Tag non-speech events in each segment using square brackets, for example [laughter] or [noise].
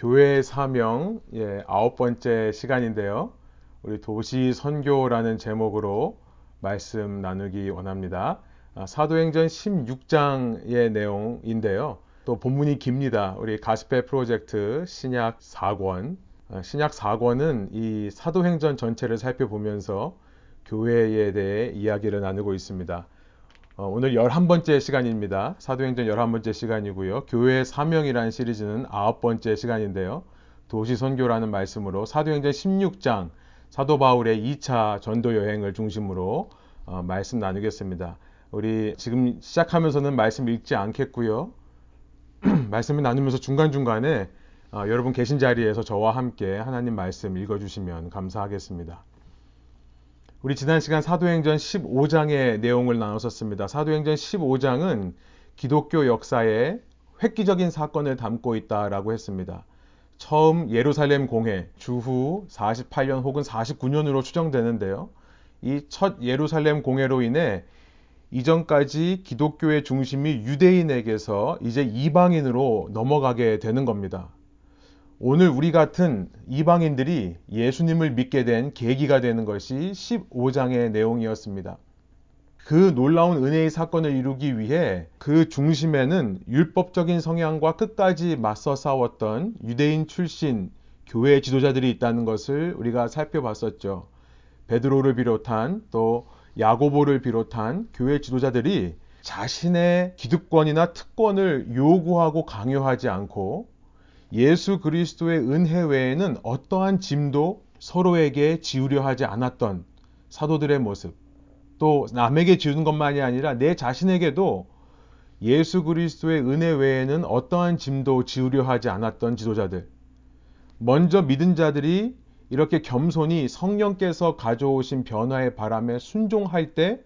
교회의 사명 예, 아홉 번째 시간인데요. 우리 도시 선교라는 제목으로 말씀 나누기 원합니다. 아, 사도행전 16장의 내용인데요. 또 본문이 깁니다. 우리 가스페 프로젝트 신약 4권. 아, 신약 4권은 이 사도행전 전체를 살펴보면서 교회에 대해 이야기를 나누고 있습니다. 어, 오늘 11번째 시간입니다. 사도행전 11번째 시간이고요. 교회의 사명이라는 시리즈는 9번째 시간인데요. 도시 선교라는 말씀으로 사도행전 16장 사도 바울의 2차 전도 여행을 중심으로 어, 말씀 나누겠습니다. 우리 지금 시작하면서는 말씀 읽지 않겠고요. [clears throat] 말씀을 나누면서 중간중간에 어, 여러분 계신 자리에서 저와 함께 하나님 말씀 읽어주시면 감사하겠습니다. 우리 지난 시간 사도행전 15장의 내용을 나눴었습니다. 사도행전 15장은 기독교 역사에 획기적인 사건을 담고 있다라고 했습니다. 처음 예루살렘 공회 주후 48년 혹은 49년으로 추정되는데요. 이 첫 예루살렘 공회로 인해 이전까지 기독교의 중심이 유대인에게서 이제 이방인으로 넘어가게 되는 겁니다. 오늘 우리 같은 이방인들이 예수님을 믿게 된 계기가 되는 것이 15장의 내용이었습니다. 그 놀라운 은혜의 사건을 이루기 위해 그 중심에는 율법적인 성향과 끝까지 맞서 싸웠던 유대인 출신 교회 지도자들이 있다는 것을 우리가 살펴봤었죠. 베드로를 비롯한 또 야고보를 비롯한 교회 지도자들이 자신의 기득권이나 특권을 요구하고 강요하지 않고 예수 그리스도의 은혜 외에는 어떠한 짐도 서로에게 지우려 하지 않았던 사도들의 모습. 또 남에게 지우는 것만이 아니라 내 자신에게도 예수 그리스도의 은혜 외에는 어떠한 짐도 지우려 하지 않았던 지도자들. 먼저 믿은 자들이 이렇게 겸손히 성령께서 가져오신 변화의 바람에 순종할 때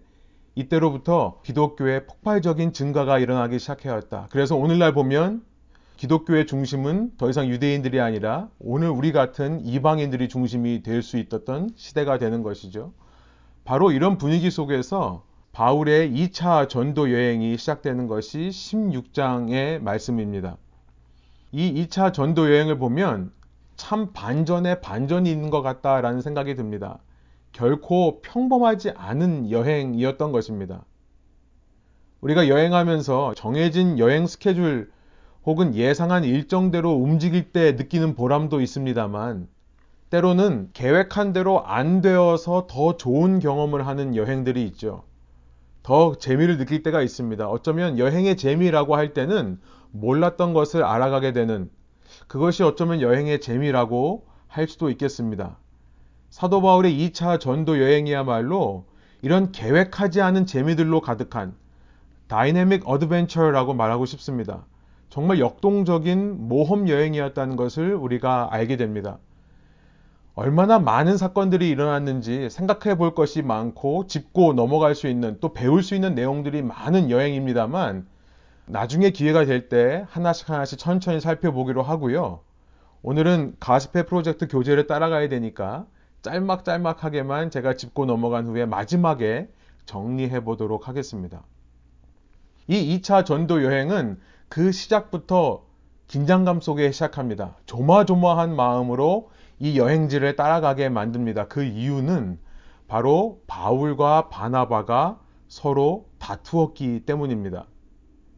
이때로부터 기독교의 폭발적인 증가가 일어나기 시작하였다. 그래서 오늘날 보면 기독교의 중심은 더 이상 유대인들이 아니라 오늘 우리 같은 이방인들이 중심이 될 수 있었던 시대가 되는 것이죠. 바로 이런 분위기 속에서 바울의 2차 전도 여행이 시작되는 것이 16장의 말씀입니다. 이 2차 전도 여행을 보면 참 반전에 반전이 있는 것 같다라는 생각이 듭니다. 결코 평범하지 않은 여행이었던 것입니다. 우리가 여행하면서 정해진 여행 스케줄 혹은 예상한 일정대로 움직일 때 느끼는 보람도 있습니다만 때로는 계획한 대로 안 되어서 더 좋은 경험을 하는 여행들이 있죠. 더 재미를 느낄 때가 있습니다. 어쩌면 여행의 재미라고 할 때는 몰랐던 것을 알아가게 되는 그것이 어쩌면 여행의 재미라고 할 수도 있겠습니다. 사도 바울의 2차 전도 여행이야말로 이런 계획하지 않은 재미들로 가득한 dynamic adventure라고 말하고 싶습니다. 정말 역동적인 모험 여행이었다는 것을 우리가 알게 됩니다. 얼마나 많은 사건들이 일어났는지 생각해 볼 것이 많고 짚고 넘어갈 수 있는 또 배울 수 있는 내용들이 많은 여행입니다만 나중에 기회가 될 때 하나씩 하나씩 천천히 살펴보기로 하고요. 오늘은 가스페 프로젝트 교재를 따라가야 되니까 짤막짤막하게만 제가 짚고 넘어간 후에 마지막에 정리해 보도록 하겠습니다. 이 2차 전도 여행은 그 시작부터 긴장감 속에 시작합니다. 조마조마한 마음으로 이 여행지를 따라가게 만듭니다. 그 이유는 바로 바울과 바나바가 서로 다투었기 때문입니다.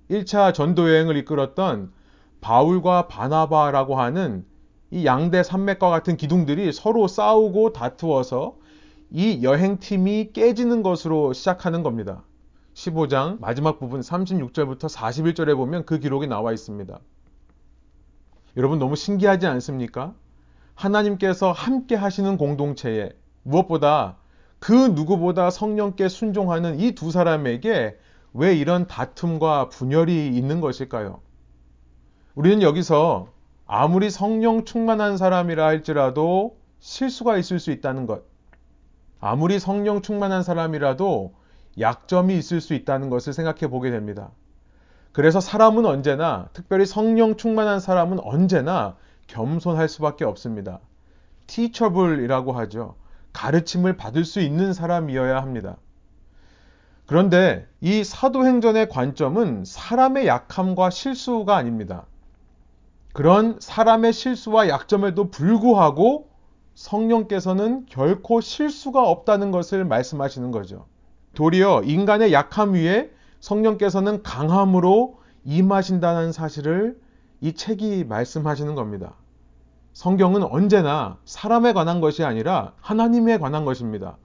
1차 전도 여행을 이끌었던 바울과 바나바라고 하는 이 양대 산맥과 같은 기둥들이 서로 싸우고 다투어서 이 여행팀이 깨지는 것으로 시작하는 겁니다. 15장 마지막 부분 36절부터 41절에 보면 그 기록이 나와 있습니다. 여러분 너무 신기하지 않습니까? 하나님께서 함께 하시는 공동체에 무엇보다 그 누구보다 성령께 순종하는 이 두 사람에게 왜 이런 다툼과 분열이 있는 것일까요? 우리는 여기서 아무리 성령 충만한 사람이라 할지라도 실수가 있을 수 있다는 것. 아무리 성령 충만한 사람이라도 약점이 있을 수 있다는 것을 생각해 보게 됩니다. 그래서 사람은 언제나, 특별히 성령 충만한 사람은 언제나 겸손할 수밖에 없습니다. teachable이라고 하죠. 가르침을 받을 수 있는 사람이어야 합니다. 그런데 이 사도행전의 관점은 사람의 약함과 실수가 아닙니다. 그런 사람의 실수와 약점에도 불구하고 성령께서는 결코 실수가 없다는 것을 말씀하시는 거죠. 도리어 인간의 약함 위에 성령께서는 강함으로 임하신다는 사실을 이 책이 말씀하시는 겁니다. 성경은 언제나 사람에 관한 것이 아니라 하나님에 관한 것입니다.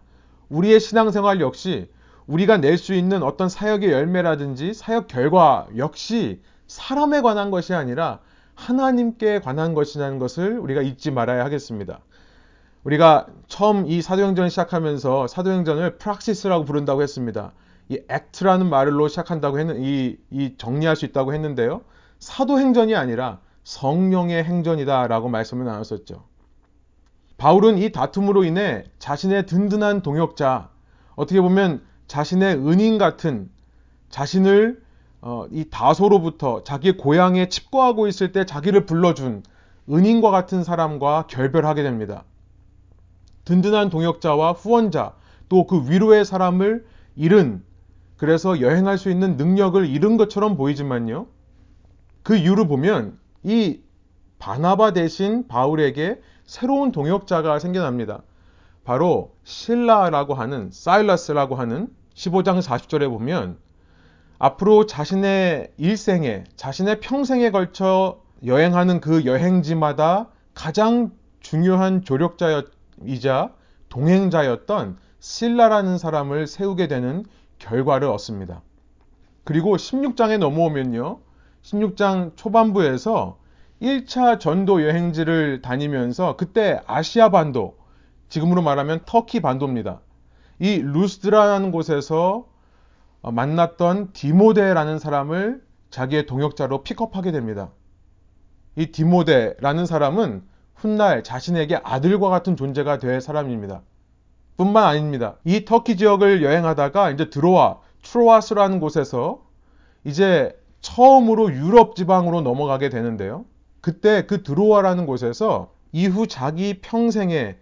우리의 신앙생활 역시 우리가 낼 수 있는 어떤 사역의 열매라든지 사역 결과 역시 사람에 관한 것이 아니라 하나님께 관한 것이라는 것을 우리가 잊지 말아야 하겠습니다. 우리가 처음 이 사도행전을 시작하면서 사도행전을 프락시스라고 부른다고 했습니다. 이 act라는 말로 시작한다고 했는 이, 이 정리할 수 있다고 했는데요. 사도행전이 아니라 성령의 행전이다라고 말씀을 나눴었죠. 바울은 이 다툼으로 인해 자신의 든든한 동역자, 어떻게 보면 자신의 은인 같은 자신을 어, 이 다소로부터 자기 고향에 칩거하고 있을 때 자기를 불러준 은인과 같은 사람과 결별하게 됩니다. 든든한 동역자와 후원자, 또 그 위로의 사람을 잃은, 그래서 여행할 수 있는 능력을 잃은 것처럼 보이지만요. 그 이유를 보면 이 바나바 대신 바울에게 새로운 동역자가 생겨납니다. 바로 실라라고 하는 사일러스라고 하는 15장 40절에 보면 앞으로 자신의 일생에 자신의 평생에 걸쳐 여행하는 그 여행지마다 가장 중요한 조력자 이자 동행자였던 실라라는 사람을 세우게 되는 결과를 얻습니다. 그리고 16장에 넘어오면요. 16장 초반부에서 1차 전도 여행지를 다니면서 그때 아시아 반도, 지금으로 말하면 터키 반도입니다. 이 루스드라는 곳에서 만났던 디모데라는 사람을 자기의 동역자로 픽업하게 됩니다. 이 디모데라는 사람은 훗날 자신에게 아들과 같은 존재가 될 사람입니다. 뿐만 아닙니다. 이 터키 지역을 여행하다가 이제 드로아, 트로아스라는 곳에서 이제 처음으로 유럽 지방으로 넘어가게 되는데요. 그때 그 드로아라는 곳에서 이후 자기 평생에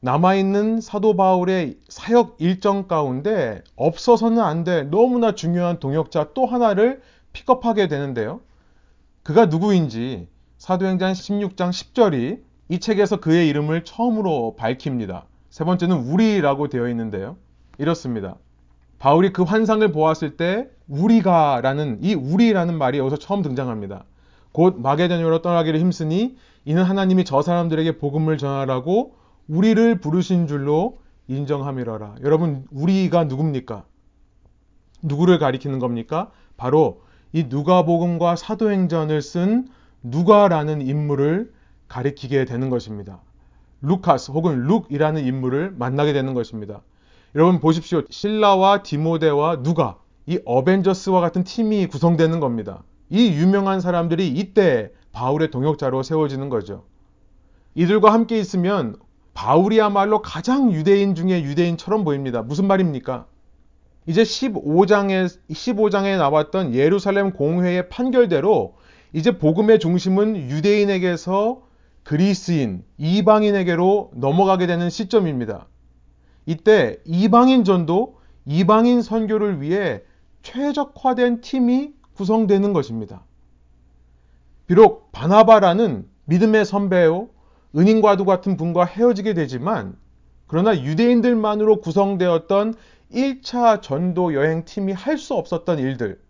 남아있는 사도 바울의 사역 일정 가운데 없어서는 안 돼. 너무나 중요한 동역자 또 하나를 픽업하게 되는데요. 그가 누구인지 사도행전 16장 10절이 이 책에서 그의 이름을 처음으로 밝힙니다. 세 번째는 우리라고 되어 있는데요. 이렇습니다. 바울이 그 환상을 보았을 때 우리가 라는 이 우리라는 말이 여기서 처음 등장합니다. 곧 마게도냐로 떠나기를 힘쓰니 이는 하나님이 저 사람들에게 복음을 전하라고 우리를 부르신 줄로 인정함이라라. 여러분 우리가 누굽니까? 누구를 가리키는 겁니까? 바로 이 누가복음과 사도행전을 쓴 누가라는 인물을 가리키게 되는 것입니다. 루카스 혹은 룩이라는 인물을 만나게 되는 것입니다. 여러분 보십시오. 신라와 디모데와 누가 이 어벤져스와 같은 팀이 구성되는 겁니다. 이 유명한 사람들이 이때 바울의 동역자로 세워지는 거죠. 이들과 함께 있으면 바울이야말로 가장 유대인 중에 유대인처럼 보입니다. 무슨 말입니까? 이제 15장에, 15장에 나왔던 예루살렘 공회의 판결대로 이제 복음의 중심은 유대인에게서 그리스인, 이방인에게로 넘어가게 되는 시점입니다. 이때 이방인 전도, 이방인 선교를 위해 최적화된 팀이 구성되는 것입니다. 비록 바나바라는 믿음의 선배요, 은인과도 같은 분과 헤어지게 되지만, 그러나 유대인들만으로 구성되었던 1차 전도 여행 팀이 할 수 없었던 일들,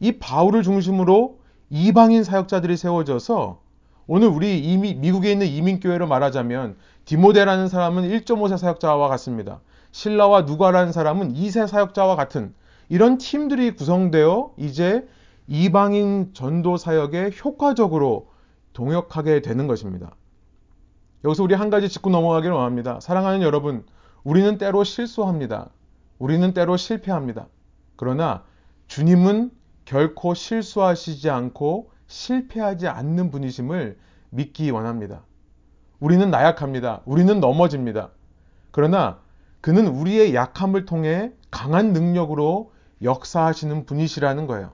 이 바울을 중심으로 이방인 사역자들이 세워져서 오늘 우리 이미 미국에 있는 이민교회로 말하자면 디모데라는 사람은 1.5세 사역자와 같습니다. 신라와 누가라는 사람은 2세 사역자와 같은 이런 팀들이 구성되어 이제 이방인 전도 사역에 효과적으로 동역하게 되는 것입니다. 여기서 우리 한 가지 짚고 넘어가기를 원합니다. 사랑하는 여러분, 우리는 때로 실수합니다. 우리는 때로 실패합니다. 그러나 주님은 결코 실수하시지 않고 실패하지 않는 분이심을 믿기 원합니다. 우리는 나약합니다. 우리는 넘어집니다. 그러나 그는 우리의 약함을 통해 강한 능력으로 역사하시는 분이시라는 거예요.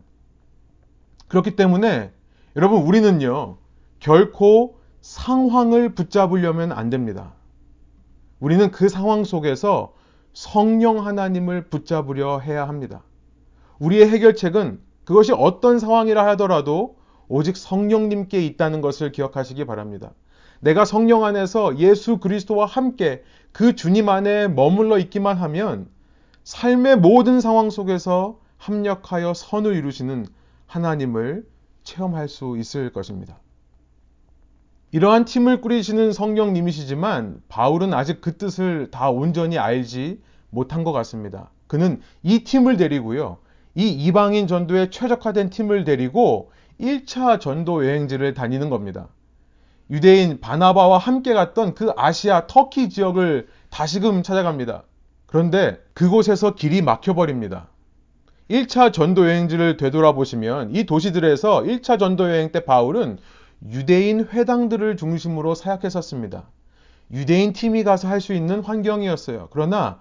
그렇기 때문에 여러분 우리는요 결코 상황을 붙잡으려면 안 됩니다. 우리는 그 상황 속에서 성령 하나님을 붙잡으려 해야 합니다. 우리의 해결책은 그것이 어떤 상황이라 하더라도 오직 성령님께 있다는 것을 기억하시기 바랍니다. 내가 성령 안에서 예수 그리스도와 함께 그 주님 안에 머물러 있기만 하면 삶의 모든 상황 속에서 합력하여 선을 이루시는 하나님을 체험할 수 있을 것입니다. 이러한 팀을 꾸리시는 성령님이시지만 바울은 아직 그 뜻을 다 온전히 알지 못한 것 같습니다. 그는 이 팀을 데리고요. 이 이방인 전도에 최적화된 팀을 데리고 1차 전도 여행지를 다니는 겁니다. 유대인 바나바와 함께 갔던 그 아시아 터키 지역을 다시금 찾아갑니다. 그런데 그곳에서 길이 막혀버립니다. 1차 전도 여행지를 되돌아보시면 이 도시들에서 1차 전도 여행 때 바울은 유대인 회당들을 중심으로 사역했었습니다. 유대인 팀이 가서 할 수 있는 환경이었어요. 그러나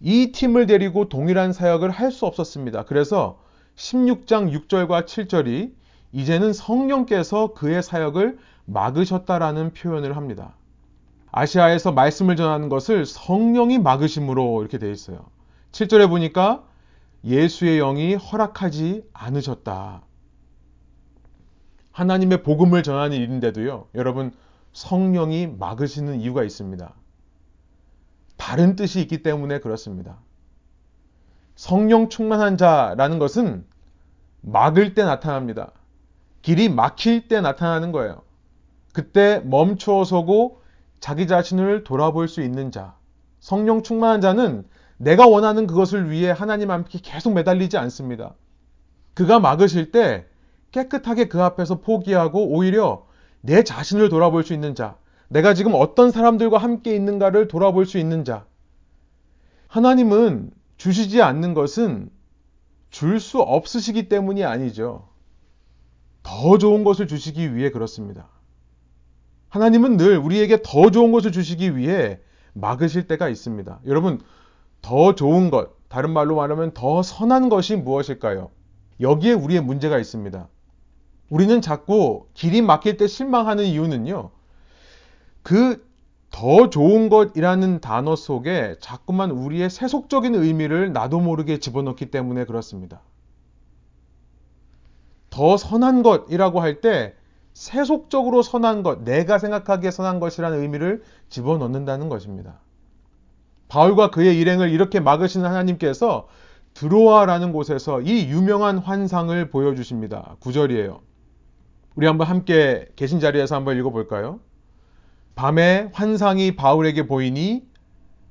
이 팀을 데리고 동일한 사역을 할 수 없었습니다. 그래서 16장 6절과 7절이 이제는 성령께서 그의 사역을 막으셨다라는 표현을 합니다. 아시아에서 말씀을 전하는 것을 성령이 막으심으로 이렇게 되어 있어요. 7절에 보니까 예수의 영이 허락하지 않으셨다. 하나님의 복음을 전하는 일인데도요, 여러분, 성령이 막으시는 이유가 있습니다. 다른 뜻이 있기 때문에 그렇습니다. 성령 충만한 자라는 것은 막을 때 나타납니다. 길이 막힐 때 나타나는 거예요. 그때 멈추어 서고 자기 자신을 돌아볼 수 있는 자. 성령 충만한 자는 내가 원하는 그것을 위해 하나님 함께 계속 매달리지 않습니다. 그가 막으실 때 깨끗하게 그 앞에서 포기하고 오히려 내 자신을 돌아볼 수 있는 자. 내가 지금 어떤 사람들과 함께 있는가를 돌아볼 수 있는 자. 하나님은 주시지 않는 것은 줄 수 없으시기 때문이 아니죠. 더 좋은 것을 주시기 위해 그렇습니다. 하나님은 늘 우리에게 더 좋은 것을 주시기 위해 막으실 때가 있습니다. 여러분, 더 좋은 것, 다른 말로 말하면 더 선한 것이 무엇일까요? 여기에 우리의 문제가 있습니다. 우리는 자꾸 길이 막힐 때 실망하는 이유는요. 그 더 좋은 것이라는 단어 속에 자꾸만 우리의 세속적인 의미를 나도 모르게 집어넣기 때문에 그렇습니다. 더 선한 것이라고 할 때 세속적으로 선한 것, 내가 생각하기에 선한 것이라는 의미를 집어넣는다는 것입니다. 바울과 그의 일행을 이렇게 막으시는 하나님께서 드로아라는 곳에서 이 유명한 환상을 보여주십니다. 9절이에요. 우리 한번 함께 계신 자리에서 한번 읽어볼까요? 밤에 환상이 바울에게 보이니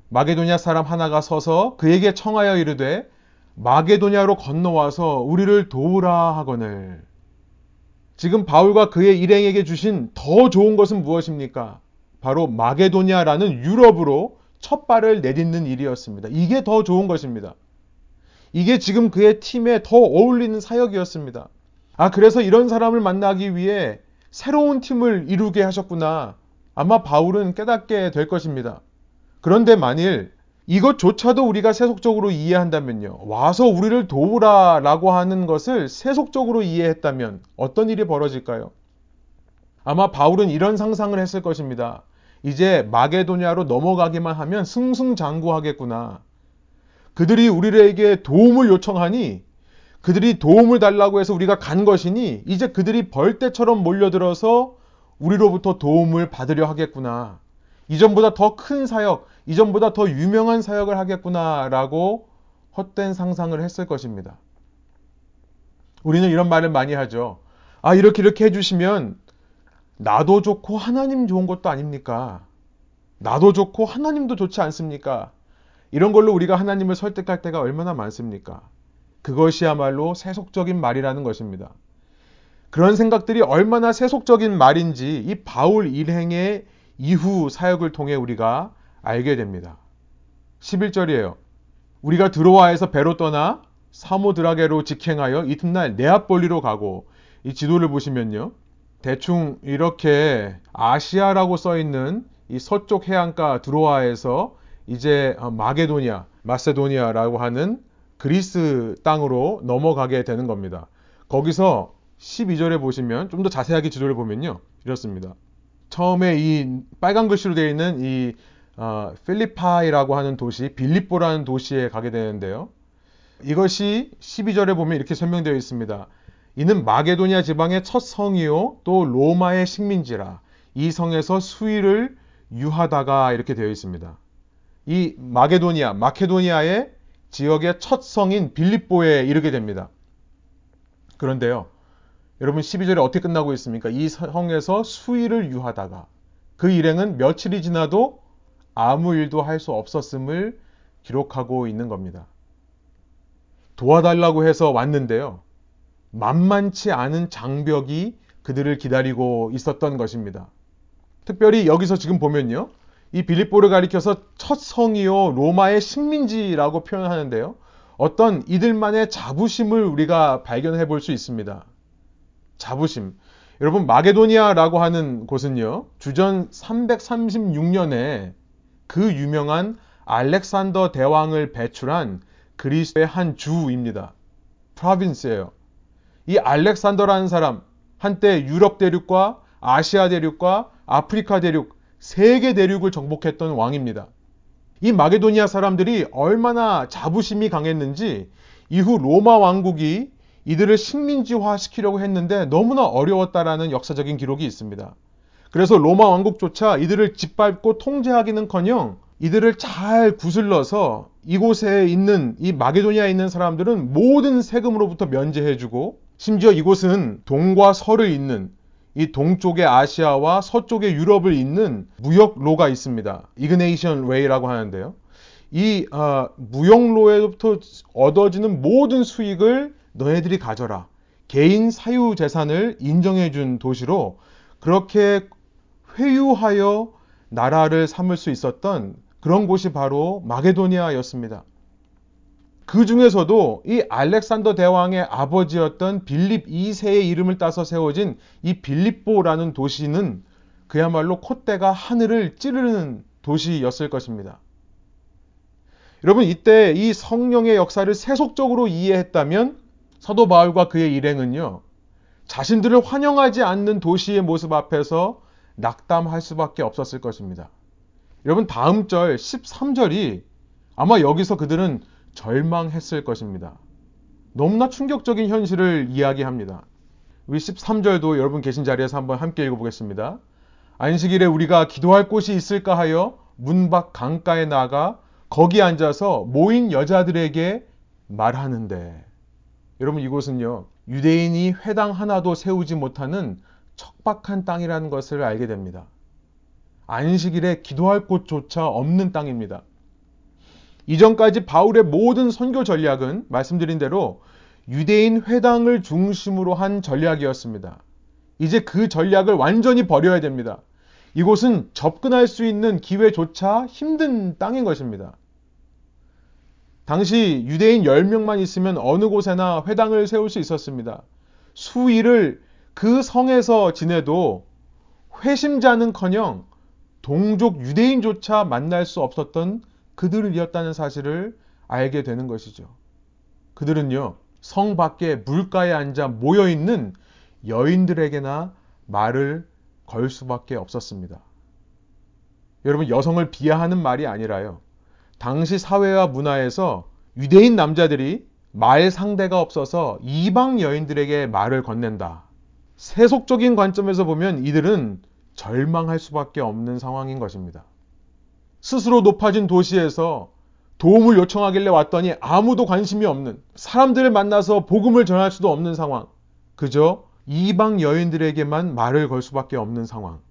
마게도냐 사람 하나가 서서 그에게 청하여 이르되 마게도냐로 건너와서 우리를 도우라 하거늘. 지금 바울과 그의 일행에게 주신 더 좋은 것은 무엇입니까? 바로 마게도냐라는 유럽으로 첫 발을 내딛는 일이었습니다. 이게 더 좋은 것입니다. 이게 지금 그의 팀에 더 어울리는 사역이었습니다. 아, 그래서 이런 사람을 만나기 위해 새로운 팀을 이루게 하셨구나. 아마 바울은 깨닫게 될 것입니다. 그런데 만일 이것조차도 우리가 세속적으로 이해한다면요. 와서 우리를 도우라 라고 하는 것을 세속적으로 이해했다면 어떤 일이 벌어질까요? 아마 바울은 이런 상상을 했을 것입니다. 이제 마게도냐로 넘어가기만 하면 승승장구하겠구나. 그들이 우리에게 도움을 요청하니 그들이 도움을 달라고 해서 우리가 간 것이니 이제 그들이 벌떼처럼 몰려들어서 우리로부터 도움을 받으려 하겠구나. 이전보다 더 큰 사역, 이전보다 더 유명한 사역을 하겠구나라고 헛된 상상을 했을 것입니다. 우리는 이런 말을 많이 하죠. 아, 이렇게 이렇게 해주시면 나도 좋고 하나님 좋은 것도 아닙니까? 나도 좋고 하나님도 좋지 않습니까? 이런 걸로 우리가 하나님을 설득할 때가 얼마나 많습니까? 그것이야말로 세속적인 말이라는 것입니다. 그런 생각들이 얼마나 세속적인 말인지 이 바울 일행의 이후 사역을 통해 우리가 알게 됩니다. 11절이에요. 우리가 드로아에서 배로 떠나 사모드라게로 직행하여 이튿날 네아폴리로 가고 이 지도를 보시면요. 대충 이렇게 아시아라고 써 있는 이 서쪽 해안가 드로아에서 이제 마게도니아, 마세도니아라고 하는 그리스 땅으로 넘어가게 되는 겁니다. 거기서 12절에 보시면 좀 더 자세하게 지도를 보면요. 이렇습니다. 처음에 이 빨간 글씨로 되어 있는 이 어, 필리파이라고 하는 도시, 빌립보라는 도시에 가게 되는데요. 이것이 12절에 보면 이렇게 설명되어 있습니다. 이는 마게도니아 지방의 첫 성이요 또 로마의 식민지라 이 성에서 수위를 유하다가 이렇게 되어 있습니다. 이 마게도니아, 마케도니아의 지역의 첫 성인 빌립보에 이르게 됩니다. 그런데요. 여러분 12절에 어떻게 끝나고 있습니까? 이 성에서 수위를 유하다가 그 일행은 며칠이 지나도 아무 일도 할 수 없었음을 기록하고 있는 겁니다. 도와달라고 해서 왔는데요. 만만치 않은 장벽이 그들을 기다리고 있었던 것입니다. 특별히 여기서 지금 보면요. 이 빌립보를 가리켜서 첫 성이요 로마의 식민지라고 표현하는데요. 어떤 이들만의 자부심을 우리가 발견해 볼 수 있습니다. 자부심. 여러분 마게도니아라고 하는 곳은요. 주전 336년에 그 유명한 알렉산더 대왕을 배출한 그리스의 한 주입니다. 프로빈스예요. 이 알렉산더라는 사람 한때 유럽 대륙과 아시아 대륙과 아프리카 대륙 세계 대륙을 정복했던 왕입니다. 이 마게도니아 사람들이 얼마나 자부심이 강했는지 이후 로마 왕국이 이들을 식민지화 시키려고 했는데 너무나 어려웠다라는 역사적인 기록이 있습니다. 그래서 로마 왕국조차 이들을 짓밟고 통제하기는커녕 이들을 잘 구슬러서 이곳에 있는 이 마게도니아에 있는 사람들은 모든 세금으로부터 면제해주고 심지어 이곳은 동과 서를 잇는 이 동쪽의 아시아와 서쪽의 유럽을 잇는 무역로가 있습니다. Egnatian Way라고 하는데요. 이 어, 무역로에부터 얻어지는 모든 수익을 너네들이 가져라. 개인 사유 재산을 인정해 준 도시로 그렇게 회유하여 나라를 삼을 수 있었던 그런 곳이 바로 마게도니아였습니다. 그 중에서도 이 알렉산더 대왕의 아버지였던 빌립 2세의 이름을 따서 세워진 이 빌립보라는 도시는 그야말로 콧대가 하늘을 찌르는 도시였을 것입니다. 여러분, 이때 이 성령의 역사를 세속적으로 이해했다면 사도 바울과 그의 일행은요, 자신들을 환영하지 않는 도시의 모습 앞에서 낙담할 수밖에 없었을 것입니다. 여러분, 다음 절 13절이 아마 여기서 그들은 절망했을 것입니다. 너무나 충격적인 현실을 이야기합니다. 우리 13절도 여러분 계신 자리에서 한번 함께 읽어보겠습니다. 안식일에 우리가 기도할 곳이 있을까 하여 문 밖 강가에 나가 거기 앉아서 모인 여자들에게 말하는데 여러분 이곳은요 유대인이 회당 하나도 세우지 못하는 척박한 땅이라는 것을 알게 됩니다. 안식일에 기도할 곳조차 없는 땅입니다. 이전까지 바울의 모든 선교 전략은 말씀드린 대로 유대인 회당을 중심으로 한 전략이었습니다. 이제 그 전략을 완전히 버려야 됩니다. 이곳은 접근할 수 있는 기회조차 힘든 땅인 것입니다. 당시 유대인 10명만 있으면 어느 곳에나 회당을 세울 수 있었습니다. 수일을 그 성에서 지내도 회심자는 커녕 동족 유대인조차 만날 수 없었던 그들이었다는 사실을 알게 되는 것이죠. 그들은요, 성 밖에 물가에 앉아 모여 있는 여인들에게나 말을 걸 수밖에 없었습니다. 여러분, 여성을 비하하는 말이 아니라요. 당시 사회와 문화에서 유대인 남자들이 말 상대가 없어서 이방 여인들에게 말을 건넨다. 세속적인 관점에서 보면 이들은 절망할 수밖에 없는 상황인 것입니다. 스스로 높아진 도시에서 도움을 요청하길래 왔더니 아무도 관심이 없는 사람들을 만나서 복음을 전할 수도 없는 상황. 그저 이방 여인들에게만 말을 걸 수밖에 없는 상황.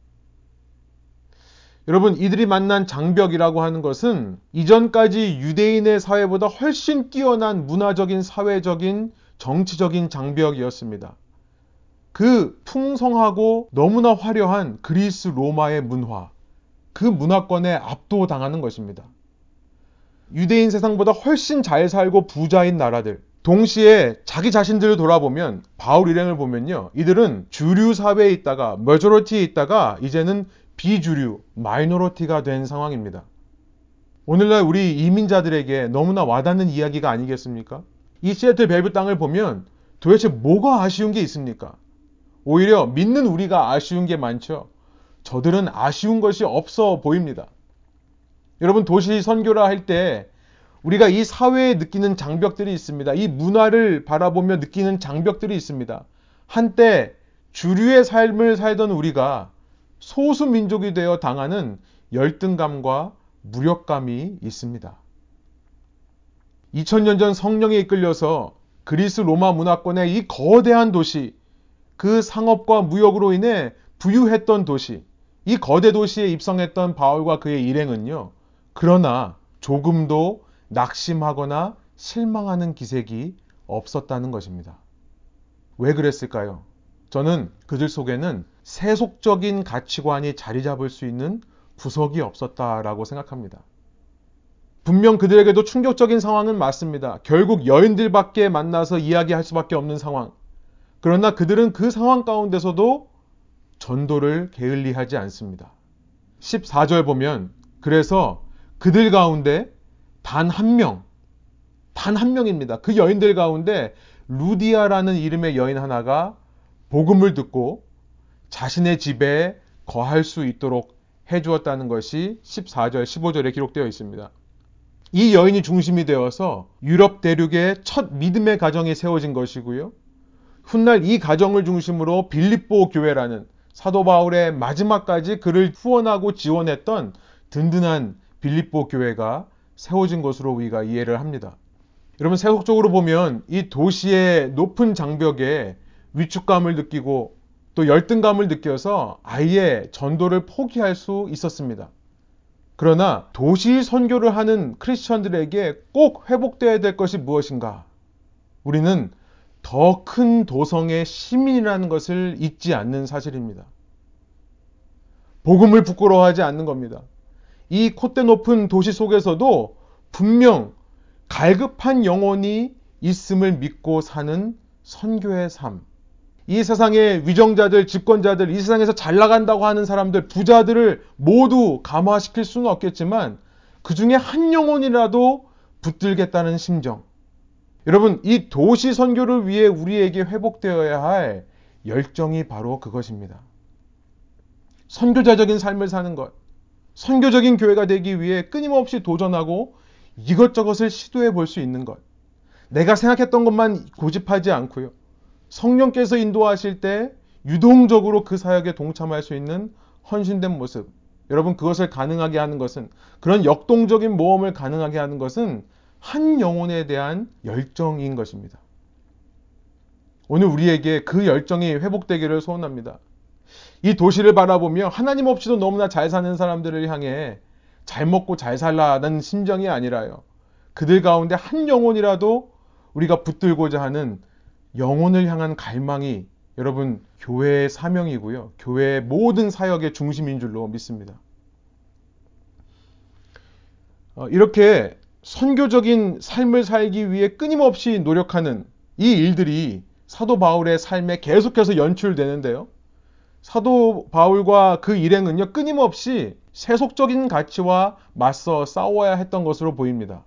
여러분, 이들이 만난 장벽이라고 하는 것은 이전까지 유대인의 사회보다 훨씬 뛰어난 문화적인, 사회적인, 정치적인 장벽이었습니다. 그 풍성하고 너무나 화려한 그리스 로마의 문화, 그 문화권에 압도당하는 것입니다. 유대인 세상보다 훨씬 잘 살고 부자인 나라들, 동시에 자기 자신들을 돌아보면 바울 일행을 보면요. 이들은 주류 사회에 있다가 머저리티에 있다가 이제는 비주류, minority가 된 상황입니다. 오늘날 우리 이민자들에게 너무나 와닿는 이야기가 아니겠습니까? 이 시애틀 벨뷰 땅을 보면 도대체 뭐가 아쉬운 게 있습니까? 오히려 믿는 우리가 아쉬운 게 많죠. 저들은 아쉬운 것이 없어 보입니다. 여러분 도시 선교라 할 때 우리가 이 사회에 느끼는 장벽들이 있습니다. 이 문화를 바라보며 느끼는 장벽들이 있습니다. 한때 주류의 삶을 살던 우리가 소수 민족이 되어 당하는 열등감과 무력감이 있습니다. 2000년 전 성령에 이끌려서 그리스 로마 문화권의 이 거대한 도시, 그 상업과 무역으로 인해 부유했던 도시, 이 거대 도시에 입성했던 바울과 그의 일행은요, 그러나 조금도 낙심하거나 실망하는 기색이 없었다는 것입니다. 왜 그랬을까요? 저는 그들 속에는 세속적인 가치관이 자리 잡을 수 있는 구석이 없었다라고 생각합니다. 분명 그들에게도 충격적인 상황은 맞습니다. 결국 여인들밖에 만나서 이야기할 수밖에 없는 상황. 그러나 그들은 그 상황 가운데서도 전도를 게을리하지 않습니다. 14절 보면 그래서 그들 가운데 단 한 명, 단 한 명입니다. 그 여인들 가운데 루디아라는 이름의 여인 하나가 복음을 듣고 자신의 집에 거할 수 있도록 해주었다는 것이 14절, 15절에 기록되어 있습니다. 이 여인이 중심이 되어서 유럽 대륙의 첫 믿음의 가정이 세워진 것이고요. 훗날 이 가정을 중심으로 빌립보 교회라는 사도 바울의 마지막까지 그를 후원하고 지원했던 든든한 빌립보 교회가 세워진 것으로 우리가 이해를 합니다. 여러분 세속적으로 보면 이 도시의 높은 장벽에 위축감을 느끼고 또 열등감을 느껴서 아예 전도를 포기할 수 있었습니다. 그러나 도시 선교를 하는 크리스천들에게 꼭 회복되어야 될 것이 무엇인가? 우리는 더 큰 도성의 시민이라는 것을 잊지 않는 사실입니다. 복음을 부끄러워하지 않는 겁니다. 이 콧대 높은 도시 속에서도 분명 갈급한 영혼이 있음을 믿고 사는 선교의 삶. 이 세상의 위정자들, 집권자들, 이 세상에서 잘 나간다고 하는 사람들, 부자들을 모두 감화시킬 수는 없겠지만 그 중에 한 영혼이라도 붙들겠다는 심정. 여러분, 이 도시 선교를 위해 우리에게 회복되어야 할 열정이 바로 그것입니다. 선교자적인 삶을 사는 것. 선교적인 교회가 되기 위해 끊임없이 도전하고 이것저것을 시도해 볼 수 있는 것. 내가 생각했던 것만 고집하지 않고요. 성령께서 인도하실 때 유동적으로 그 사역에 동참할 수 있는 헌신된 모습. 여러분 그것을 가능하게 하는 것은 그런 역동적인 모험을 가능하게 하는 것은 한 영혼에 대한 열정인 것입니다. 오늘 우리에게 그 열정이 회복되기를 소원합니다. 이 도시를 바라보며 하나님 없이도 너무나 잘 사는 사람들을 향해 잘 먹고 잘 살라는 심정이 아니라요. 그들 가운데 한 영혼이라도 우리가 붙들고자 하는 영혼을 향한 갈망이 여러분 교회의 사명이고요. 교회의 모든 사역의 중심인 줄로 믿습니다. 어, 이렇게 선교적인 삶을 살기 위해 끊임없이 노력하는 이 일들이 사도 바울의 삶에 계속해서 연출되는데요. 사도 바울과 그 일행은요, 끊임없이 세속적인 가치와 맞서 싸워야 했던 것으로 보입니다.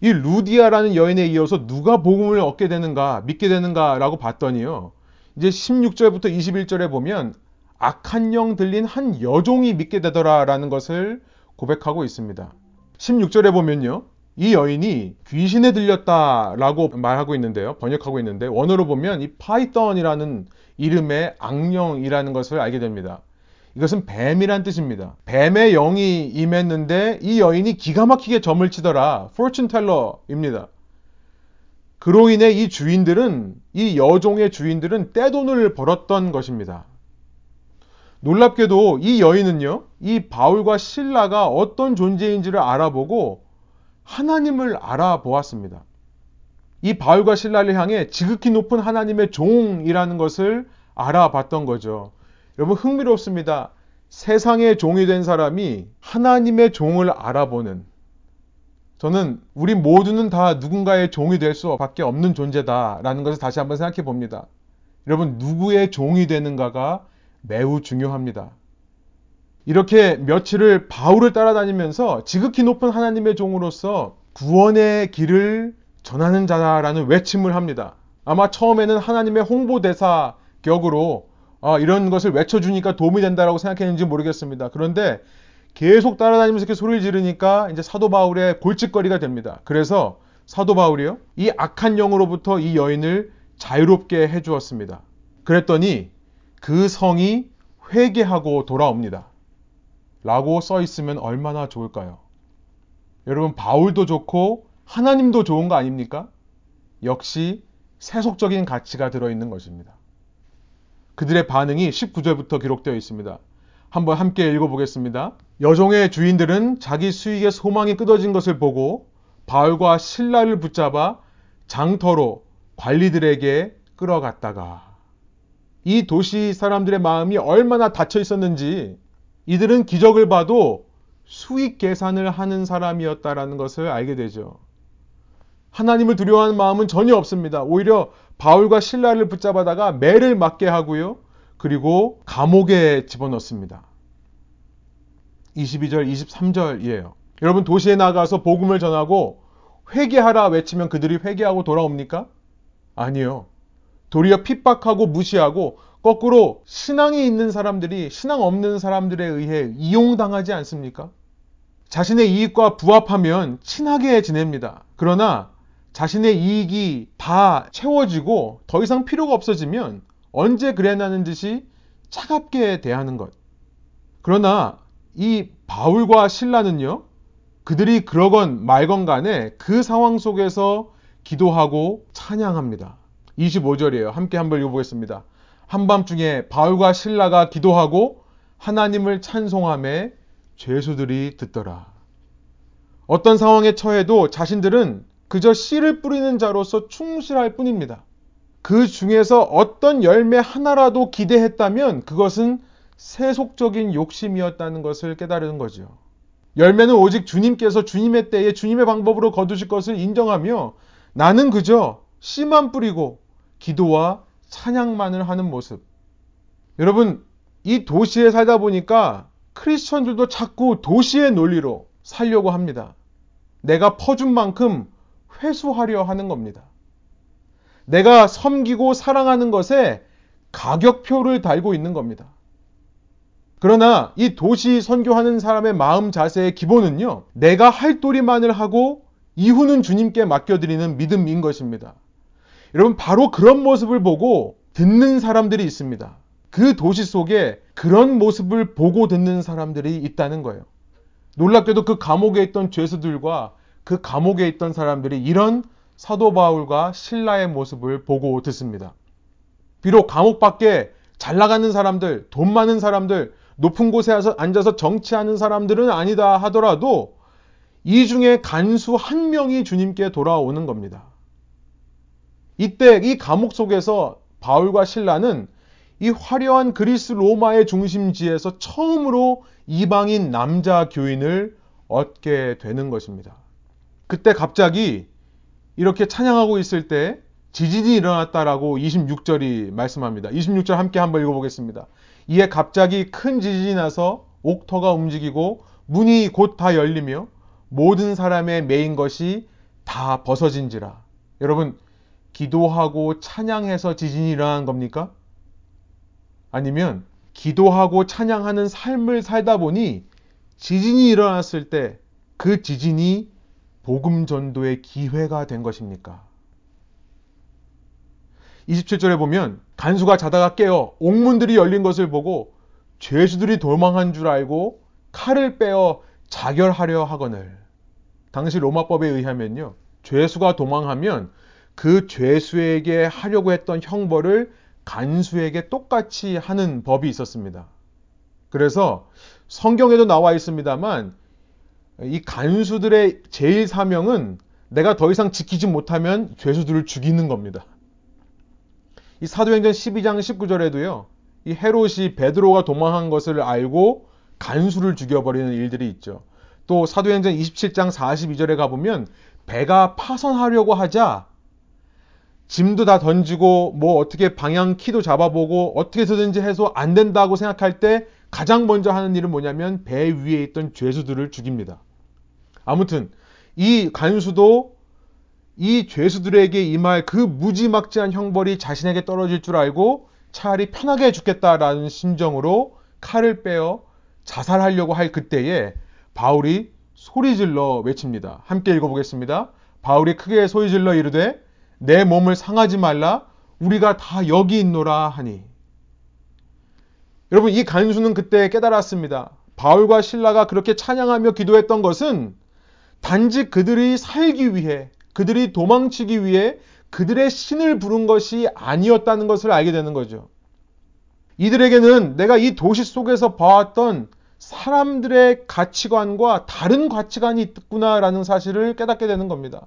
이 루디아라는 여인에 이어서 누가 복음을 얻게 되는가, 믿게 되는가라고 봤더니요. 이제 16절부터 21절에 보면 악한 영 들린 한 여종이 믿게 되더라라는 것을 고백하고 있습니다. 16절에 보면요. 이 여인이 귀신에 들렸다라고 말하고 있는데요. 번역하고 있는데 원어로 보면 이 python이라는 이름의 악령이라는 것을 알게 됩니다. 이것은 뱀이란 뜻입니다. 뱀의 영이 임했는데 이 여인이 기가 막히게 점을 치더라. teller입니다. 그로 인해 이 주인들은 이 여종의 주인들은 떼돈을 벌었던 것입니다. 놀랍게도 이 여인은요, 이 바울과 신라가 어떤 존재인지를 알아보고 하나님을 알아보았습니다. 이 바울과 신라를 향해 지극히 높은 하나님의 종이라는 것을 알아봤던 거죠. 여러분 흥미롭습니다. 세상의 종이 된 사람이 하나님의 종을 알아보는 저는 우리 모두는 다 누군가의 종이 될 수밖에 없는 존재다라는 것을 다시 한번 생각해 봅니다. 여러분 누구의 종이 되는가가 매우 중요합니다. 이렇게 며칠을 바울을 따라다니면서 지극히 높은 하나님의 종으로서 구원의 길을 전하는 자라는 외침을 합니다. 아마 처음에는 하나님의 홍보대사 격으로 아, 이런 것을 외쳐주니까 도움이 된다라고 생각했는지 모르겠습니다. 그런데 계속 따라다니면서 이렇게 소리를 지르니까 이제 사도 바울의 골칫거리가 됩니다. 그래서 사도 바울이요. 이 악한 영으로부터 이 여인을 자유롭게 해 주었습니다. 그랬더니 그 성이 회개하고 돌아옵니다. 라고 써 있으면 얼마나 좋을까요? 여러분, 바울도 좋고 하나님도 좋은 거 아닙니까? 역시 세속적인 가치가 들어있는 것입니다. 그들의 반응이 19절부터 기록되어 있습니다. 한번 함께 읽어보겠습니다. 여종의 주인들은 자기 수익의 소망이 끊어진 것을 보고 바울과 신라를 붙잡아 장터로 관리들에게 끌어갔다가 이 도시 사람들의 마음이 얼마나 닫혀 있었는지 이들은 기적을 봐도 수익 계산을 하는 사람이었다라는 것을 알게 되죠. 하나님을 두려워하는 마음은 전혀 없습니다. 오히려 바울과 신라를 붙잡아다가 매를 맞게 하고요. 그리고 감옥에 집어넣습니다. 22절, 23절이에요. 여러분 도시에 나가서 복음을 전하고 회개하라 외치면 그들이 회개하고 돌아옵니까? 아니요. 도리어 핍박하고 무시하고 거꾸로 신앙이 있는 사람들이 신앙 없는 사람들에 의해 이용당하지 않습니까? 자신의 이익과 부합하면 친하게 지냅니다. 그러나 자신의 이익이 다 채워지고 더 이상 필요가 없어지면 언제 그래나는 듯이 차갑게 대하는 것. 그러나 이 바울과 신라는요, 그들이 그러건 말건 간에 그 상황 속에서 기도하고 찬양합니다. 25절이에요. 함께 한번 읽어보겠습니다. 한밤중에 바울과 신라가 기도하고 하나님을 찬송함에 죄수들이 듣더라. 어떤 상황에 처해도 자신들은 그저 씨를 뿌리는 자로서 충실할 뿐입니다. 그 중에서 어떤 열매 하나라도 기대했다면 그것은 세속적인 욕심이었다는 것을 깨달은 거죠. 열매는 오직 주님께서 주님의 때에 주님의 방법으로 거두실 것을 인정하며 나는 그저 씨만 뿌리고 기도와 찬양만을 하는 모습. 여러분, 이 도시에 살다 보니까 크리스천들도 자꾸 도시의 논리로 살려고 합니다. 내가 퍼준 만큼 회수하려 하는 겁니다. 내가 섬기고 사랑하는 것에 가격표를 달고 있는 겁니다. 그러나 이 도시 선교하는 사람의 마음 자세의 기본은요, 내가 할 도리만을 하고 이후는 주님께 맡겨드리는 믿음인 것입니다. 여러분, 바로 그런 모습을 보고 듣는 사람들이 있습니다. 그 도시 속에 그런 모습을 보고 듣는 사람들이 있다는 거예요. 놀랍게도 그 감옥에 있던 죄수들과 그 감옥에 있던 사람들이 이런 사도 바울과 신라의 모습을 보고 듣습니다. 비록 감옥 밖에 잘 나가는 사람들, 돈 많은 사람들, 높은 곳에 앉아서 정치하는 사람들은 아니다 하더라도 이 중에 간수 한 명이 주님께 돌아오는 겁니다. 이때 이 감옥 속에서 바울과 신라는 이 화려한 그리스 로마의 중심지에서 처음으로 이방인 남자 교인을 얻게 되는 것입니다. 그때 갑자기 이렇게 찬양하고 있을 때 지진이 일어났다라고 26절이 말씀합니다. 26절 함께 한번 읽어보겠습니다. 이에 갑자기 큰 지진이 나서 옥터가 움직이고 문이 곧 다 열리며 모든 사람의 메인 것이 다 벗어진지라. 여러분, 기도하고 찬양해서 지진이 일어난 겁니까? 아니면 기도하고 찬양하는 삶을 살다 보니 지진이 일어났을 때 그 지진이 복음 전도의 기회가 된 것입니까? 27절에 보면 간수가 자다가 깨어 옥문들이 열린 것을 보고 죄수들이 도망한 줄 알고 칼을 빼어 자결하려 하거늘. 당시 로마법에 의하면요. 죄수가 도망하면 그 죄수에게 하려고 했던 형벌을 간수에게 똑같이 하는 법이 있었습니다. 그래서 성경에도 나와 있습니다만 이 간수들의 제일 사명은 내가 더 이상 지키지 못하면 죄수들을 죽이는 겁니다. 이 사도행전 12장 19절에도요. 이 헤롯이 베드로가 도망한 것을 알고 간수를 죽여버리는 일들이 있죠. 또 사도행전 27장 42절에 가보면 배가 파선하려고 하자 짐도 다 던지고 뭐 어떻게 방향 키도 잡아보고 어떻게 해서든지 해서 안 된다고 생각할 때 가장 먼저 하는 일은 뭐냐면 배 위에 있던 죄수들을 죽입니다. 아무튼 이 간수도 이 죄수들에게 임할 그 무지막지한 형벌이 자신에게 떨어질 줄 알고 차라리 편하게 죽겠다라는 심정으로 칼을 빼어 자살하려고 할 그때에 바울이 소리질러 외칩니다. 함께 읽어보겠습니다. 바울이 크게 소리질러 이르되 내 몸을 상하지 말라 우리가 다 여기 있노라 하니. 여러분, 이 간수는 그때 깨달았습니다. 바울과 신라가 그렇게 찬양하며 기도했던 것은 단지 그들이 살기 위해, 그들이 도망치기 위해 그들의 신을 부른 것이 아니었다는 것을 알게 되는 거죠. 이들에게는 내가 이 도시 속에서 봐왔던 사람들의 가치관과 다른 가치관이 있구나라는 사실을 깨닫게 되는 겁니다.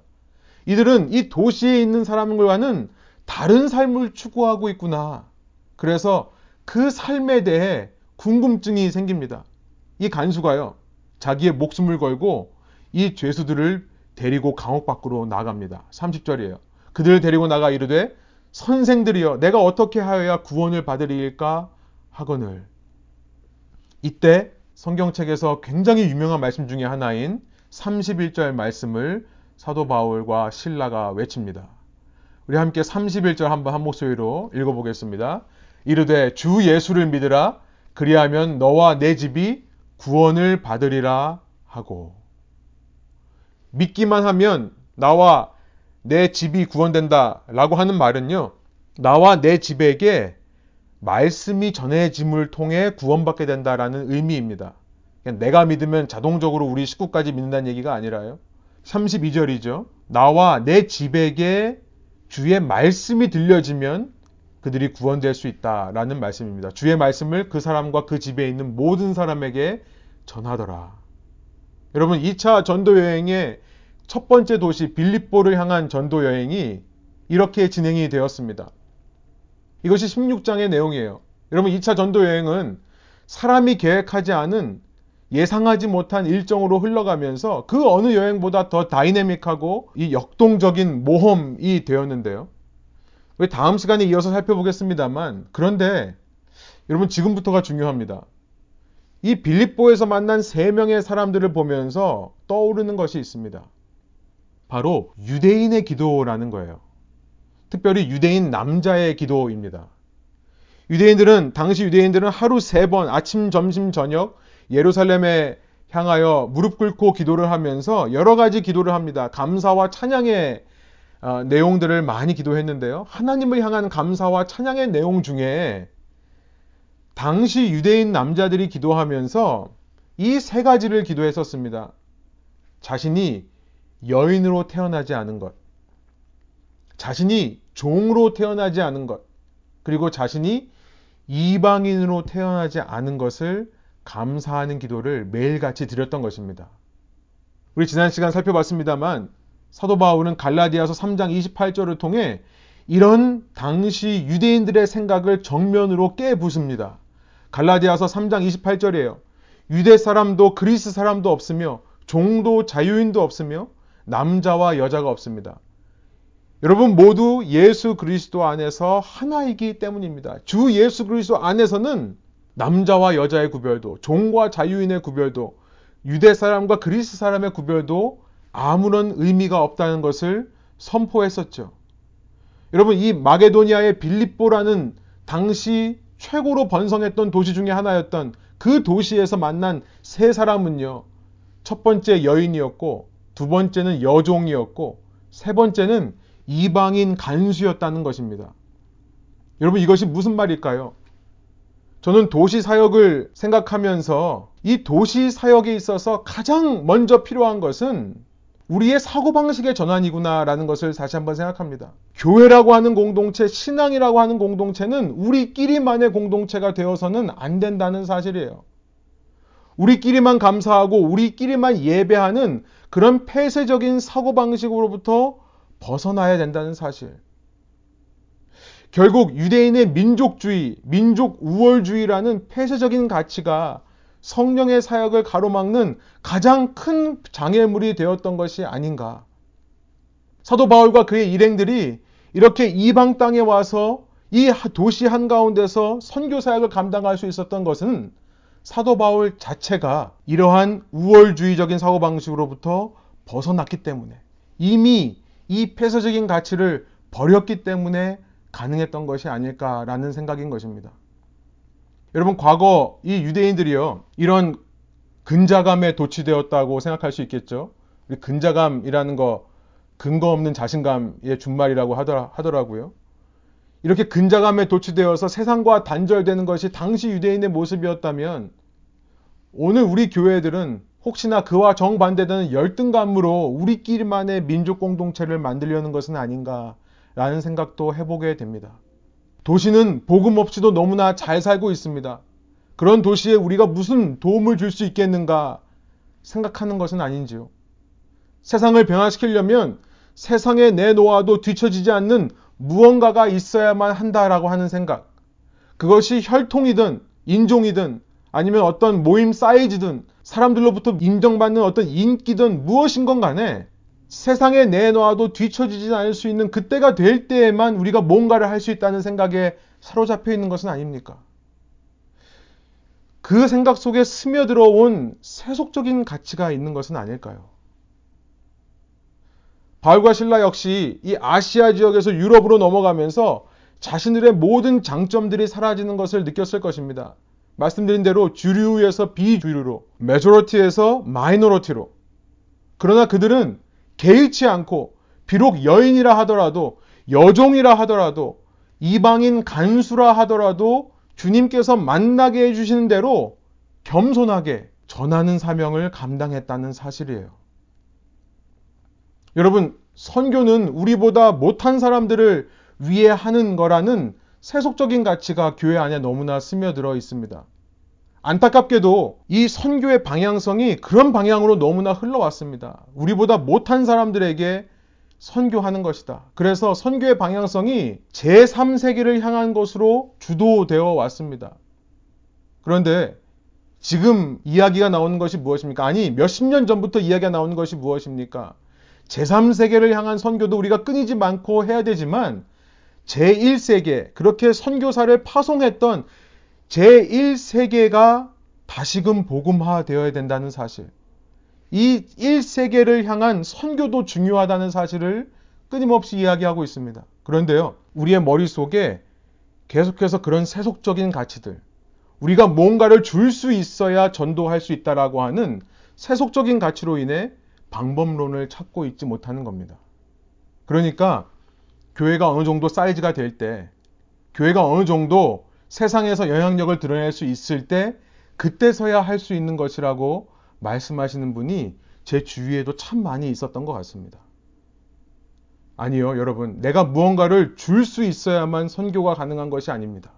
이들은 이 도시에 있는 사람들과는 다른 삶을 추구하고 있구나. 그래서 그 삶에 대해 궁금증이 생깁니다. 이 간수가요, 자기의 목숨을 걸고 이 죄수들을 데리고 감옥 밖으로 나갑니다. 30절이에요. 그들을 데리고 나가 이르되 선생들이여 내가 어떻게 하여야 구원을 받으리일까 하거늘 이때 성경책에서 굉장히 유명한 말씀 중에 하나인 31절 말씀을 사도 바울과 신라가 외칩니다. 우리 함께 31절 한번 한 목소리로 읽어보겠습니다. 이르되 주 예수를 믿으라 그리하면 너와 내 집이 구원을 받으리라 하고 믿기만 하면 나와 내 집이 구원된다 라고 하는 말은요. 나와 내 집에게 말씀이 전해짐을 통해 구원받게 된다라는 의미입니다. 내가 믿으면 자동적으로 우리 식구까지 믿는다는 얘기가 아니라요. 32절이죠. 나와 내 집에게 주의 말씀이 들려지면 그들이 구원될 수 있다라는 말씀입니다. 주의 말씀을 그 사람과 그 집에 있는 모든 사람에게 전하더라. 여러분 2차 전도 여행의 첫 번째 도시 빌립보를 향한 전도 여행이 이렇게 진행이 되었습니다. 이것이 16장의 내용이에요. 여러분 2차 전도 여행은 사람이 계획하지 않은 예상하지 못한 일정으로 흘러가면서 그 어느 여행보다 더 다이내믹하고 이 역동적인 모험이 되었는데요. 다음 시간에 이어서 살펴보겠습니다만 그런데 여러분 지금부터가 중요합니다. 이 빌립보에서 만난 세 명의 사람들을 보면서 떠오르는 것이 있습니다. 바로 유대인의 기도라는 거예요. 특별히 유대인 남자의 기도입니다. 유대인들은 당시 유대인들은 하루 세 번 아침, 점심, 저녁 예루살렘에 향하여 무릎 꿇고 기도를 하면서 여러 가지 기도를 합니다. 감사와 찬양의 어, 내용들을 많이 기도했는데요. 하나님을 향한 감사와 찬양의 내용 중에 당시 유대인 남자들이 기도하면서 이 세 가지를 기도했었습니다. 자신이 여인으로 태어나지 않은 것, 자신이 종으로 태어나지 않은 것, 그리고 자신이 이방인으로 태어나지 않은 것을 감사하는 기도를 매일같이 드렸던 것입니다. 우리 지난 시간 살펴봤습니다만 사도 바울은 갈라디아서 3장 28절을 통해 이런 당시 유대인들의 생각을 정면으로 깨부숩니다. 갈라디아서 3장 28절이에요. 유대 사람도 그리스 사람도 없으며 종도 자유인도 없으며 남자와 여자가 없습니다. 여러분 모두 예수 그리스도 안에서 하나이기 때문입니다. 주 예수 그리스도 안에서는 남자와 여자의 구별도, 종과 자유인의 구별도, 유대 사람과 그리스 사람의 구별도 아무런 의미가 없다는 것을 선포했었죠. 여러분, 이 마게도니아의 빌립보라는 당시 최고로 번성했던 도시 중의 하나였던 그 도시에서 만난 세 사람은요, 첫 번째 여인이었고, 두 번째는 여종이었고, 세 번째는 이방인 간수였다는 것입니다. 여러분, 이것이 무슨 말일까요? 저는 도시 사역을 생각하면서 이 도시 사역에 있어서 가장 먼저 필요한 것은 우리의 사고방식의 전환이구나라는 것을 다시 한번 생각합니다. 교회라고 하는 공동체, 신앙이라고 하는 공동체는 우리끼리만의 공동체가 되어서는 안 된다는 사실이에요. 우리끼리만 감사하고 우리끼리만 예배하는 그런 폐쇄적인 사고방식으로부터 벗어나야 된다는 사실. 결국 유대인의 민족주의, 민족 우월주의라는 폐쇄적인 가치가 성령의 사역을 가로막는 가장 큰 장애물이 되었던 것이 아닌가. 사도 바울과 그의 일행들이 이렇게 이방 땅에 와서 이 도시 한가운데서 선교 사역을 감당할 수 있었던 것은 사도 바울 자체가 이러한 우월주의적인 사고방식으로부터 벗어났기 때문에 이미 이 폐쇄적인 가치를 버렸기 때문에 가능했던 것이 아닐까라는 생각인 것입니다. 여러분, 과거 이 유대인들이요, 이런 근자감에 도취되었다고 생각할 수 있겠죠. 근자감이라는 거 근거 없는 자신감의 준말이라고 하더라, 하더라고요. 이렇게 근자감에 도취되어서 세상과 단절되는 것이 당시 유대인의 모습이었다면 오늘 우리 교회들은 혹시나 그와 정반대되는 열등감으로 우리끼리만의 민족 공동체를 만들려는 것은 아닌가라는 생각도 해보게 됩니다. 도시는 복음 없이도 너무나 잘 살고 있습니다. 그런 도시에 우리가 무슨 도움을 줄 수 있겠는가 생각하는 것은 아닌지요. 세상을 변화시키려면 세상에 내놓아도 뒤처지지 않는 무언가가 있어야만 한다라고 하는 생각. 그것이 혈통이든 인종이든 아니면 어떤 모임 사이즈든 사람들로부터 인정받는 어떤 인기든 무엇인 건 간에 세상에 내놓아도 뒤처지지 않을 수 있는 그때가 될 때에만 우리가 뭔가를 할 수 있다는 생각에 사로잡혀 있는 것은 아닙니까? 그 생각 속에 스며들어온 세속적인 가치가 있는 것은 아닐까요? 바울과 신라 역시 이 아시아 지역에서 유럽으로 넘어가면서 자신들의 모든 장점들이 사라지는 것을 느꼈을 것입니다. 말씀드린 대로 주류에서 비주류로, 메조리티에서 마이너리티로. 그러나 그들은 개의치 않고 비록 여인이라 하더라도 여종이라 하더라도 이방인 간수라 하더라도 주님께서 만나게 해주시는 대로 겸손하게 전하는 사명을 감당했다는 사실이에요. 여러분, 선교는 우리보다 못한 사람들을 위해 하는 거라는 세속적인 가치가 교회 안에 너무나 스며들어 있습니다. 안타깝게도 이 선교의 방향성이 그런 방향으로 너무나 흘러왔습니다. 우리보다 못한 사람들에게 선교하는 것이다. 그래서 선교의 방향성이 제3세계를 향한 것으로 주도되어 왔습니다. 그런데 지금 이야기가 나오는 것이 무엇입니까? 아니, 몇십 년 전부터 이야기가 나오는 것이 무엇입니까? 제3세계를 향한 선교도 우리가 끊이지 않고 해야 되지만 제1세계, 그렇게 선교사를 파송했던 제1세계가 다시금 복음화 되어야 된다는 사실. 이 1세계를 향한 선교도 중요하다는 사실을 끊임없이 이야기하고 있습니다. 그런데요, 우리의 머릿속에 계속해서 그런 세속적인 가치들, 우리가 뭔가를 줄 수 있어야 전도할 수 있다라고 하는 세속적인 가치로 인해 방법론을 찾고 있지 못하는 겁니다. 그러니까 교회가 어느 정도 사이즈가 될 때, 교회가 어느 정도 세상에서 영향력을 드러낼 수 있을 때, 그때서야 할 수 있는 것이라고 말씀하시는 분이 제 주위에도 참 많이 있었던 것 같습니다. 아니요, 여러분. 내가 무언가를 줄 수 있어야만 선교가 가능한 것이 아닙니다.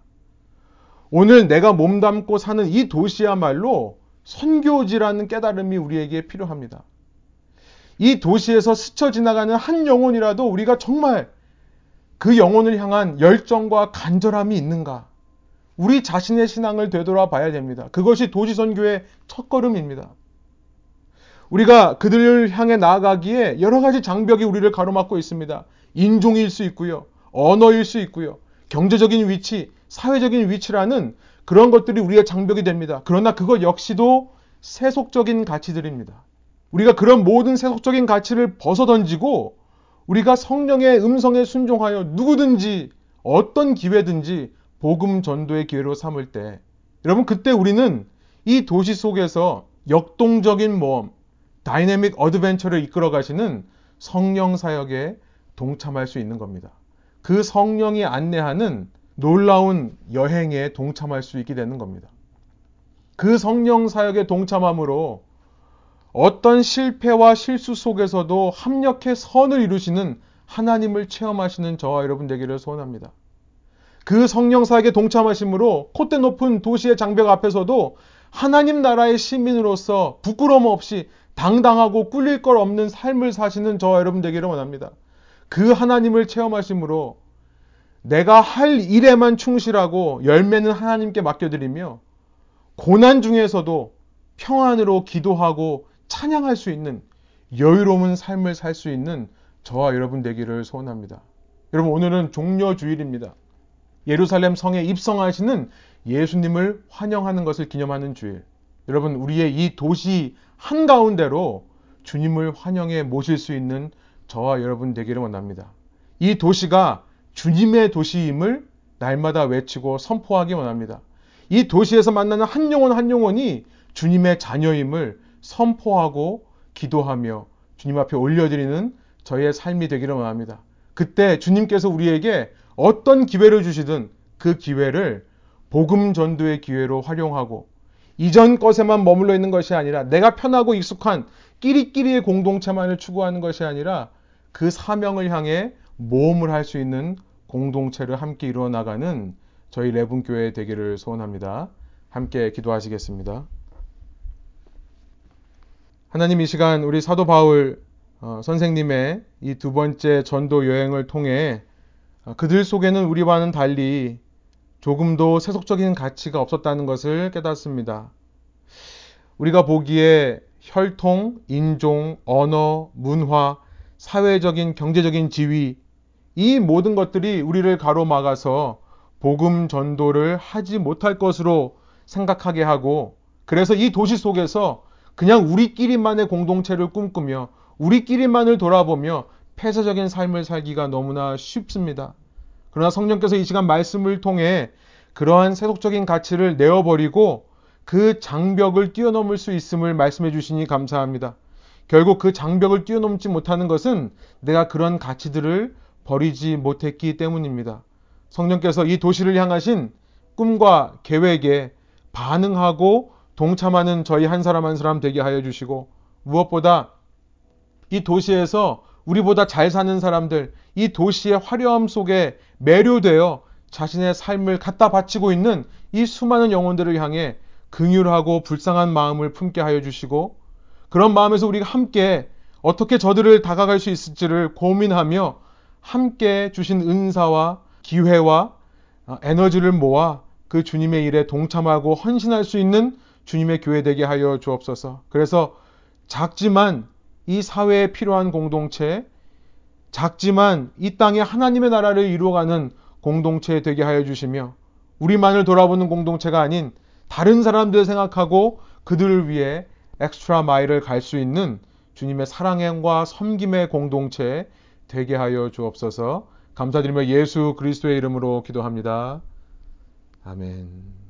오늘 내가 몸담고 사는 이 도시야말로 선교지라는 깨달음이 우리에게 필요합니다. 이 도시에서 스쳐 지나가는 한 영혼이라도 우리가 정말 그 영혼을 향한 열정과 간절함이 있는가? 우리 자신의 신앙을 되돌아 봐야 됩니다. 그것이 도시 선교의 첫걸음입니다. 우리가 그들을 향해 나아가기에 여러 가지 장벽이 우리를 가로막고 있습니다. 인종일 수 있고요. 언어일 수 있고요. 경제적인 위치, 사회적인 위치라는 그런 것들이 우리의 장벽이 됩니다. 그러나 그것 역시도 세속적인 가치들입니다. 우리가 그런 모든 세속적인 가치를 벗어 던지고 우리가 성령의 음성에 순종하여 누구든지 어떤 기회든지 복음 전도의 기회로 삼을 때 여러분 그때 우리는 이 도시 속에서 역동적인 모험, dynamic adventure를 이끌어 가시는 성령 사역에 동참할 수 있는 겁니다. 그 성령이 안내하는 놀라운 여행에 동참할 수 있게 되는 겁니다. 그 성령 사역에 동참함으로 어떤 실패와 실수 속에서도 합력해 선을 이루시는 하나님을 체험하시는 저와 여러분 되기를 소원합니다. 그 성령 사역에 동참하심으로 콧대 높은 도시의 장벽 앞에서도 하나님 나라의 시민으로서 부끄러움 없이 당당하고 꿀릴 것 없는 삶을 사시는 저와 여러분 되기를 원합니다. 그 하나님을 체험하심으로 내가 할 일에만 충실하고 열매는 하나님께 맡겨드리며 고난 중에서도 평안으로 기도하고 찬양할 수 있는 여유로운 삶을 살 수 있는 저와 여러분 되기를 소원합니다. 여러분 오늘은 종려 주일입니다. 예루살렘 성에 입성하시는 예수님을 환영하는 것을 기념하는 주일. 여러분 우리의 이 도시 한가운데로 주님을 환영해 모실 수 있는 저와 여러분 되기를 원합니다. 이 도시가 주님의 도시임을 날마다 외치고 선포하기 원합니다. 이 도시에서 만나는 한 영혼 한 영혼이 주님의 자녀임을 선포하고 기도하며 주님 앞에 올려드리는 저희의 삶이 되기를 원합니다. 그때 주님께서 우리에게 어떤 기회를 주시든 그 기회를 복음 전도의 기회로 활용하고 이전 것에만 머물러 있는 것이 아니라 내가 편하고 익숙한 끼리끼리의 공동체만을 추구하는 것이 아니라 그 사명을 향해 모험을 할 수 있는 공동체를 함께 이루어 나가는 저희 레분교회 되기를 소원합니다. 함께 기도하시겠습니다. 하나님 이 시간 우리 사도 바울 어, 선생님의 이 두 번째 전도 여행을 통해 어, 그들 속에는 우리와는 달리 조금도 세속적인 가치가 없었다는 것을 깨닫습니다. 우리가 보기에 혈통, 인종, 언어, 문화, 사회적인, 경제적인 지위, 이 모든 것들이 우리를 가로막아서 복음 전도를 하지 못할 것으로 생각하게 하고, 그래서 이 도시 속에서 그냥 우리끼리만의 공동체를 꿈꾸며, 우리끼리만을 돌아보며 폐쇄적인 삶을 살기가 너무나 쉽습니다. 그러나 성령께서 이 시간 말씀을 통해 그러한 세속적인 가치를 내어버리고 그 장벽을 뛰어넘을 수 있음을 말씀해 주시니 감사합니다. 결국 그 장벽을 뛰어넘지 못하는 것은 내가 그런 가치들을 버리지 못했기 때문입니다. 성령께서 이 도시를 향하신 꿈과 계획에 반응하고 동참하는 저희 한 사람 한 사람 되게 하여 주시고 무엇보다 이 도시에서 우리보다 잘 사는 사람들, 이 도시의 화려함 속에 매료되어 자신의 삶을 갖다 바치고 있는 이 수많은 영혼들을 향해 긍휼하고 불쌍한 마음을 품게 하여 주시고 그런 마음에서 우리가 함께 어떻게 저들을 다가갈 수 있을지를 고민하며 함께 주신 은사와 기회와 에너지를 모아 그 주님의 일에 동참하고 헌신할 수 있는 주님의 교회 되게 하여 주옵소서. 그래서 작지만 이 사회에 필요한 공동체, 작지만 이 땅에 하나님의 나라를 이루어가는 공동체 되게 하여 주시며 우리만을 돌아보는 공동체가 아닌 다른 사람들 생각하고 그들을 위해 엑스트라 마일을 갈 수 있는 주님의 사랑과 섬김의 공동체 되게 하여 주옵소서 감사드리며 예수 그리스도의 이름으로 기도합니다. 아멘.